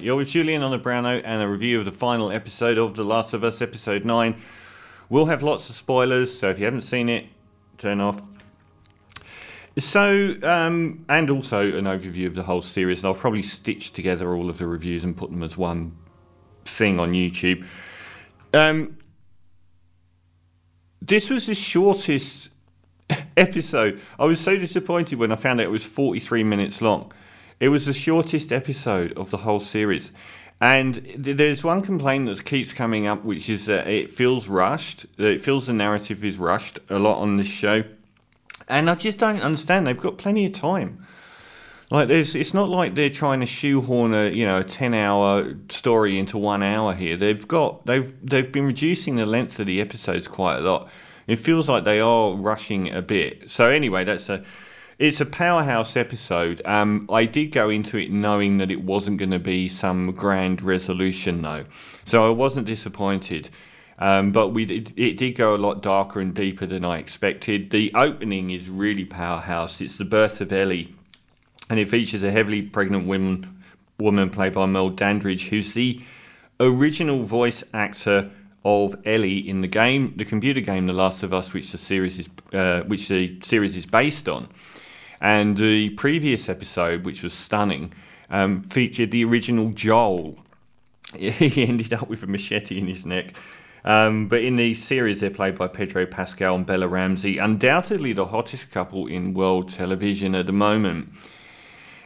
You're with Julian on the Brown Note and a review of the final episode of The Last of Us, episode 9. We'll have lots of spoilers, so if you haven't seen it, turn off. So, um, and also an overview of the whole series, and I'll probably stitch together all of the reviews and put them as one thing on YouTube. Um, this was the shortest episode. I was so disappointed when I found out it was 43 minutes long. It was the shortest episode of the whole series. And there's one complaint that keeps coming up, which is that it feels rushed. It feels the narrative is rushed a lot on this show. And I just don't understand. They've got plenty of time. Like there's, it's not like they're trying to shoehorn a you know a ten hour story into one hour here. They've got they've they've been reducing the length of the episodes quite a lot. It feels like they are rushing a bit. So anyway, that's a it's a powerhouse episode. Um, I did go into it knowing that it wasn't going to be some grand resolution though, so I wasn't disappointed. Um, but we it, it did go a lot darker and deeper than I expected. The opening is really powerhouse. It's the birth of Ellie and it features a heavily pregnant woman, woman played by Merle Dandridge, who's the original voice actor of Ellie in the game, the computer game The Last of Us, which the series is uh, which the series is based on. And the previous episode, which was stunning, um, featured the original Joel. he ended up with a machete in his neck. Um, but in the series, they're played by Pedro Pascal and Bella Ramsey, undoubtedly the hottest couple in world television at the moment.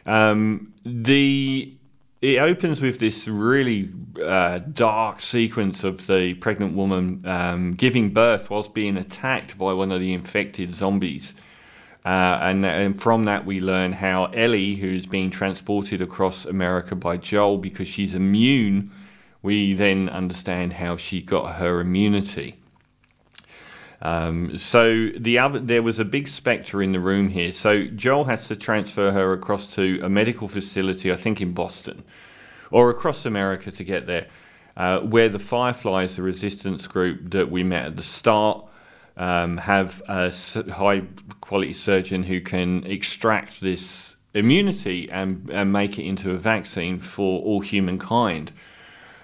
Um, the it opens with this really uh, dark sequence of the pregnant woman um, giving birth whilst being attacked by one of the infected zombies. Uh, and, and, from that, we learn how Ellie, who's being transported across America by Joel because she's immune, we then understand how she got her immunity. Um, so the other, there was a big spectre in the room here. So Joel has to transfer her across to a medical facility, I think in Boston, or across America to get there, uh, where the Fireflies, the resistance group that we met at the start, um, have a high quality surgeon who can extract this immunity and, and make it into a vaccine for all humankind.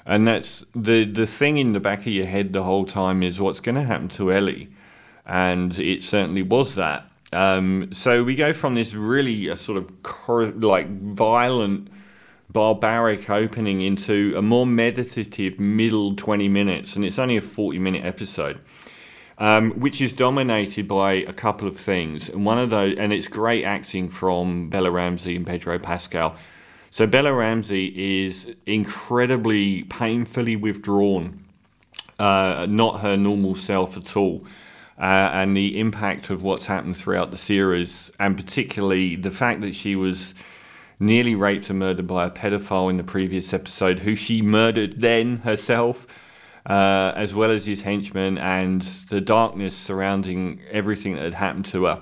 And that's the the thing in the back of your head the whole time is what's going to happen to Ellie, and it certainly was that. Um, so we go from this really a sort of like violent, barbaric opening into a more meditative middle twenty minutes, and it's only a forty minute episode. Um, which is dominated by a couple of things, and one of those, and it's great acting from Bella Ramsey and Pedro Pascal. So Bella Ramsey is incredibly painfully withdrawn, uh, not her normal self at all. Uh, and the impact of what's happened throughout the series, and particularly the fact that she was nearly raped and murdered by a pedophile in the previous episode, who she murdered then herself, uh, as well as his henchmen, and the darkness surrounding everything that had happened to her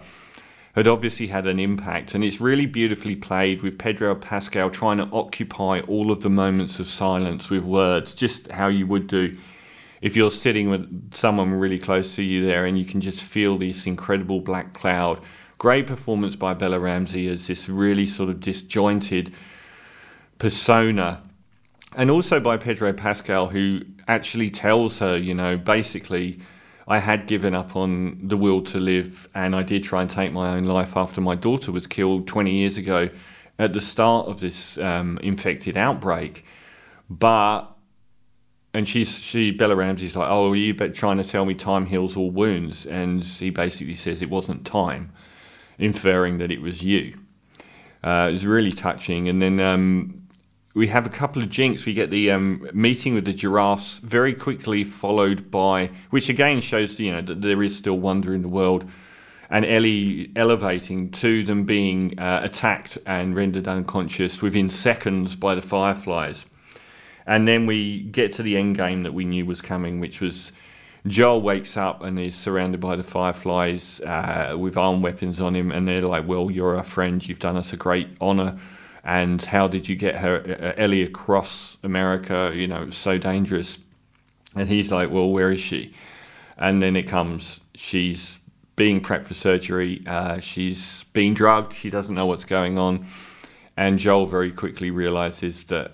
had obviously had an impact. And it's really beautifully played with Pedro Pascal trying to occupy all of the moments of silence with words, just how you would do if you're sitting with someone really close to you there and you can just feel this incredible black cloud. Great performance by Bella Ramsey as this really sort of disjointed persona. And also by Pedro Pascal, who actually tells her, you know, basically I had given up on the will to live, and I did try and take my own life after my daughter was killed 20 years ago at the start of this um, infected outbreak. But and she's she Bella Ramsey's like, oh, you bet trying to tell me time heals all wounds, and he basically says it wasn't time, inferring that it was you. Uh, it was really touching, and then um, we have a couple of jinx. We get the um, meeting with the giraffes very quickly, followed by, which again shows you know that there is still wonder in the world, and Ellie elevating to them being uh, attacked and rendered unconscious within seconds by the fireflies, and then we get to the end game that we knew was coming, which was Joel wakes up and is surrounded by the fireflies uh, with armed weapons on him, and they're like, "Well, you're our friend. You've done us a great honor." And how did you get her uh, Ellie across America? You know, so dangerous. And he's like, well, where is she? And then it comes, she's being prepped for surgery. Uh, she's being drugged. She doesn't know what's going on. And Joel very quickly realizes that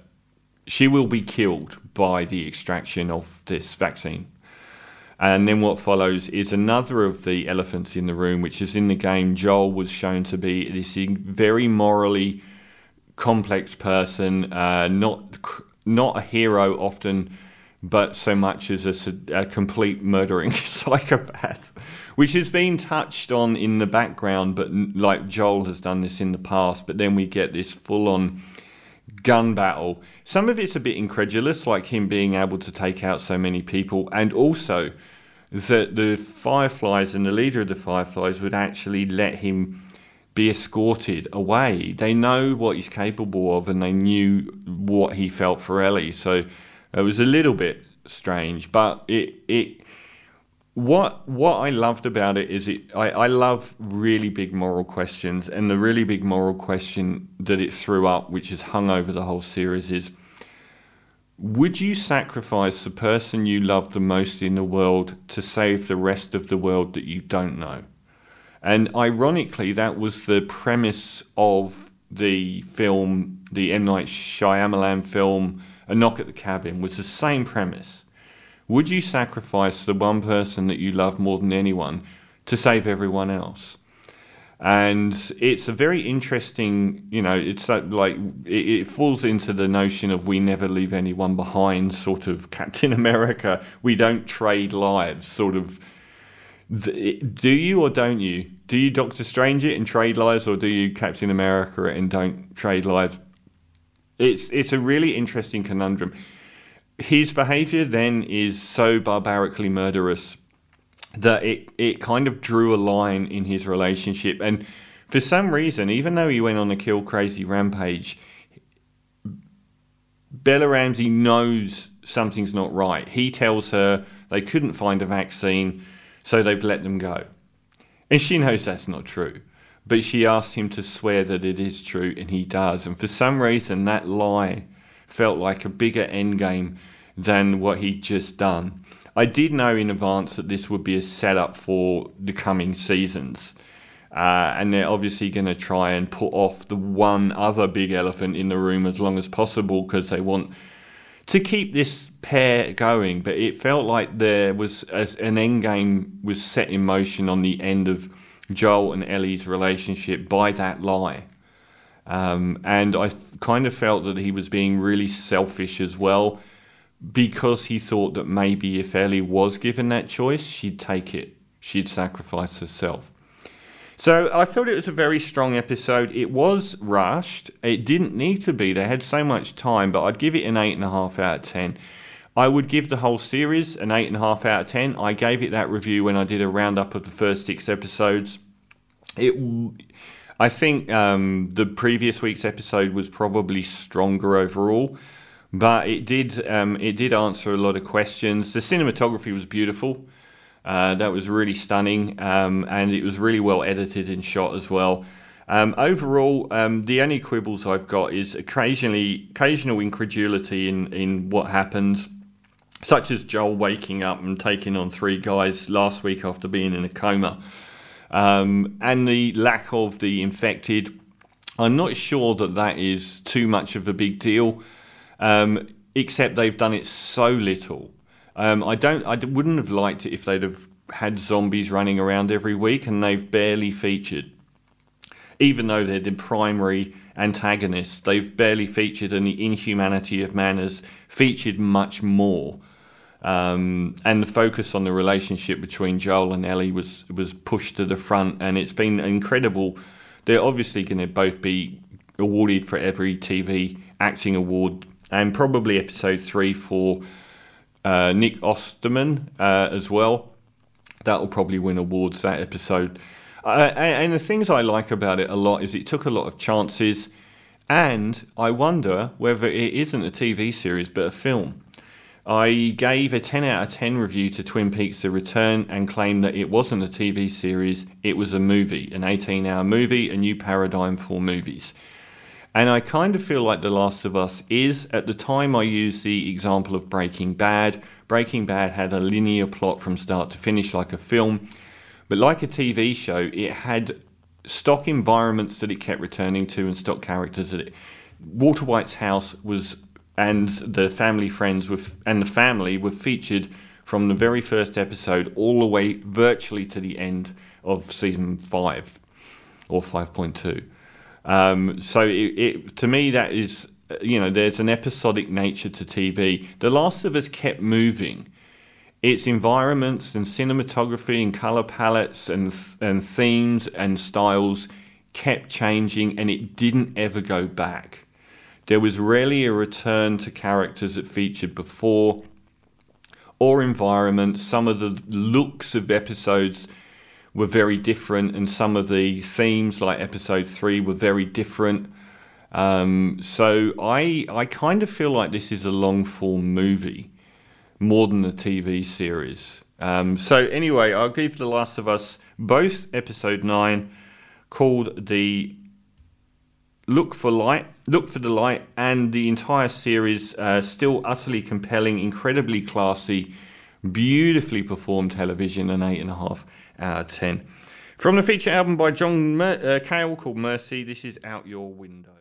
she will be killed by the extraction of this vaccine. And then what follows is another of the elephants in the room, which is in the game. Joel was shown to be this very morally complex person, uh, not not a hero often, but so much as a, a complete murdering psychopath, which has been touched on in the background, but like Joel has done this in the past. But then we get this full on gun battle. Some of it's a bit incredulous, like him being able to take out so many people, and also that the Fireflies and the leader of the Fireflies would actually let him be escorted away. They know what he's capable of, and they knew what he felt for Ellie. So it was a little bit strange, but it it what what I loved about it is it I, I love really big moral questions and the really big moral question that it threw up which has hung over the whole series is would you sacrifice the person you love the most in the world to save the rest of the world that you don't know? And ironically, that was the premise of the film, the M. Night Shyamalan film, A Knock at the Cabin, was the same premise. Would you sacrifice the one person that you love more than anyone to save everyone else? And it's a very interesting, you know, it's like it, it falls into the notion of we never leave anyone behind, sort of Captain America. We don't trade lives, sort of. Do you or don't you? Do you Doctor Strange it and trade lives, or do you Captain America it and don't trade lives? It's it's a really interesting conundrum his behavior then is so barbarically murderous that it, it kind of drew a line in his relationship. And for some reason, even though he went on a kill crazy rampage, Bella Ramsey knows something's not right. He tells her they couldn't find a vaccine, so they've let them go. And she knows that's not true. But she asks him to swear that it is true, and he does. And for some reason, that lie felt like a bigger endgame than what he'd just done. I did know in advance that this would be a setup for the coming seasons. Uh, and they're obviously going to try and put off the one other big elephant in the room as long as possible because they want to keep this pair going. But it felt like there was an end game was set in motion on the end of Joel and Ellie's relationship by that lie. Um, and I kind of felt that he was being really selfish as well because he thought that maybe if Ellie was given that choice, she'd take it. She'd sacrifice herself. So I thought it was a very strong episode. It was rushed. It didn't need to be. They had so much time, but I'd give it an eight and a half out of ten. I would give the whole series an eight and a half out of ten. I gave it that review when I did a roundup of the first six episodes. It, I think um, the previous week's episode was probably stronger overall but it did um, it did answer a lot of questions. The cinematography was beautiful. Uh, that was really stunning, um, and it was really well edited and shot as well. Um, overall, um, the only quibbles I've got is occasionally occasional incredulity in, in what happens, such as Joel waking up and taking on three guys last week after being in a coma, um, and the lack of the infected. I'm not sure that that is too much of a big deal. Um, except they've done it so little. Um, I don't. I wouldn't have liked it if they'd have had zombies running around every week, and they've barely featured. Even though they're the primary antagonists, they've barely featured, and the inhumanity of man has featured much more. Um, and the focus on the relationship between Joel and Ellie was was pushed to the front, and it's been incredible. They're obviously going to both be awarded for every TV acting award and probably episode three for uh, Nick Offerman uh, as well. That will probably win awards that episode. Uh, and, and the things I like about it a lot is it took a lot of chances, and I wonder whether it isn't a TV series but a film. I gave a 10 out of 10 review to Twin Peaks The Return and claimed that it wasn't a TV series, it was a movie, an 18 hour movie, a new paradigm for movies. And I kind of feel like The Last of Us is. At the time, I used the example of Breaking Bad. Breaking Bad had a linear plot from start to finish, like a film. But like a TV show, it had stock environments that it kept returning to and stock characters that it. Walter White's house was and the family friends were, and the family were featured from the very first episode all the way virtually to the end of season five or 5.2. Um, so it, it, to me, that is, you know, there's an episodic nature to TV. The Last of Us kept moving. Its environments and cinematography and color palettes and, and themes and styles kept changing and it didn't ever go back. There was rarely a return to characters that featured before or environments. Some of the looks of episodes were very different, and some of the themes, like episode three, were very different. Um, so I I kind of feel like this is a long form movie more than a TV series. Um, so anyway, I'll give The Last of Us both episode nine, called the Look for Light, Look for the Light, and the entire series uh, still utterly compelling, incredibly classy, beautifully performed television, an eight and a half out of ten. From the feature album by John Mer- uh, Cale called Mercy, this is Out Your Window.